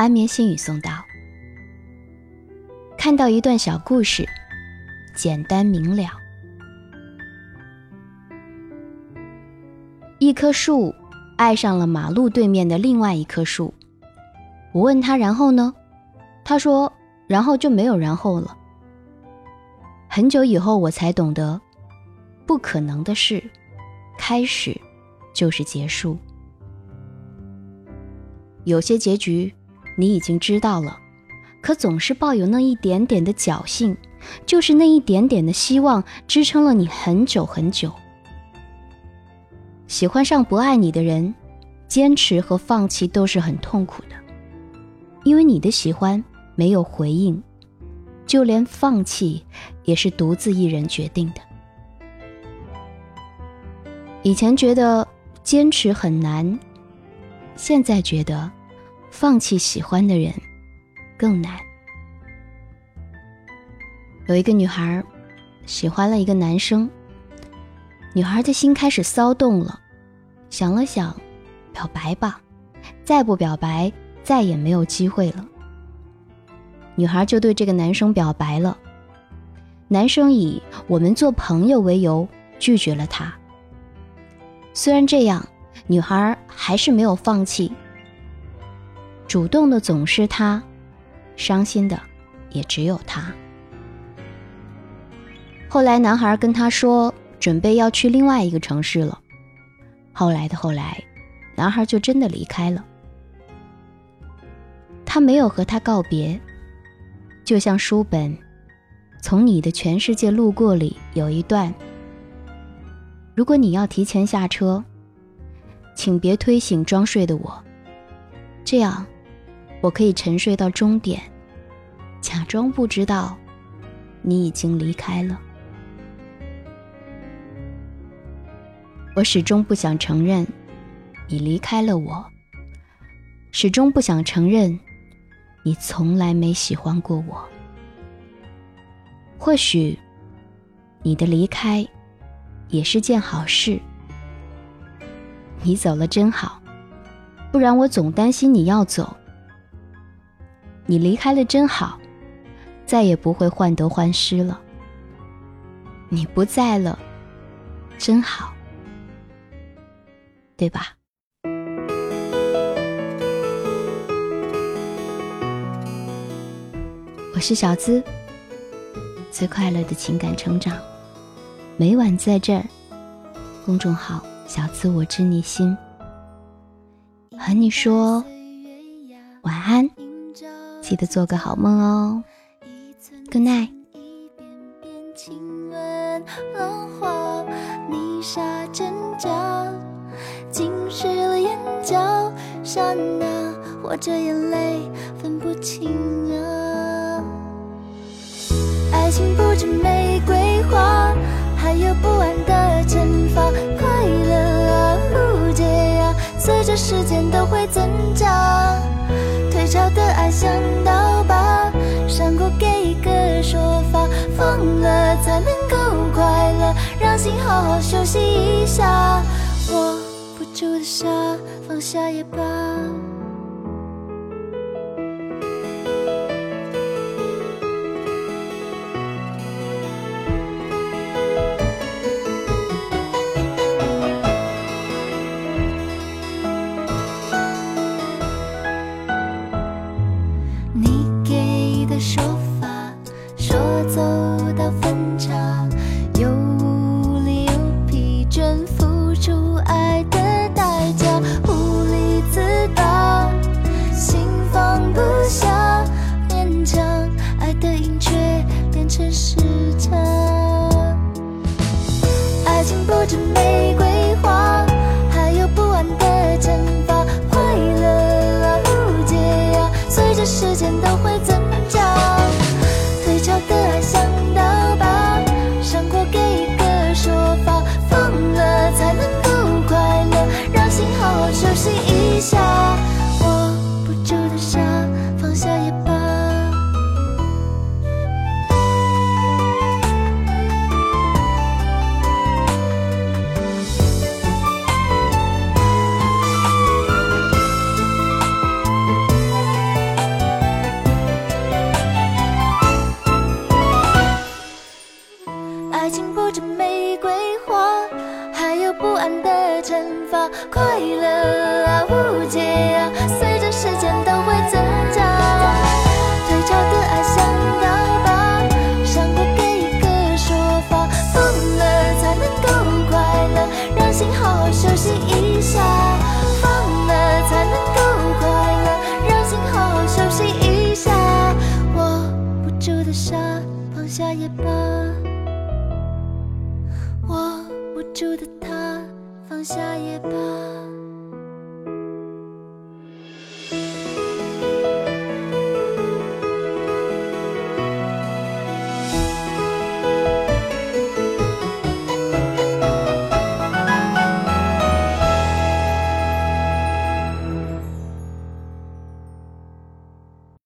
安眠心语送到。看到一段小故事，简单明了。一棵树爱上了马路对面的另外一棵树。我问他，然后呢？他说，然后就没有然后了。很久以后，我才懂得，不可能的事，开始就是结束。有些结局你已经知道了，可总是抱有那一点点的侥幸，就是那一点点的希望，支撑了你很久很久。喜欢上不爱你的人，坚持和放弃都是很痛苦的，因为你的喜欢没有回应。就连放弃也是独自一人决定的。以前觉得坚持很难，现在觉得放弃喜欢的人更难。有一个女孩喜欢了一个男生，女孩的心开始骚动了，想了想，表白吧，再不表白再也没有机会了。女孩就对这个男生表白了，男生以我们做朋友为由拒绝了她。虽然这样，女孩还是没有放弃。主动的总是他，伤心的也只有他。后来，男孩跟她说准备要去另外一个城市了。后来的后来，男孩就真的离开了。他没有和她告别。就像书本《从你的全世界路过》里有一段：“如果你要提前下车，请别推醒装睡的我，这样我可以沉睡到终点，假装不知道你已经离开了。”我始终不想承认你离开了我，始终不想承认。你从来没喜欢过我，或许你的离开也是件好事。你走了真好，不然我总担心你要走。你离开了真好，再也不会患得患失了。你不在了，真好，对吧？我是小资，最快乐的情感成长，每晚在这儿。公众号“小资我知你心”，和你说，记得做个好梦哦。Good night。爱情不止玫瑰花，还有不安的惩罚。快乐啊，误解啊，随着时间都会增好好休息一下。握不住的沙，放下也罢。时间都会增长，退潮的爱想到吧，伤过给一个说法，疯了才能够快乐，让心好好休息一下。爱情不只玫瑰花还有不安的惩罚。快乐啊误解啊随着时间都会增加。的他放下也罢。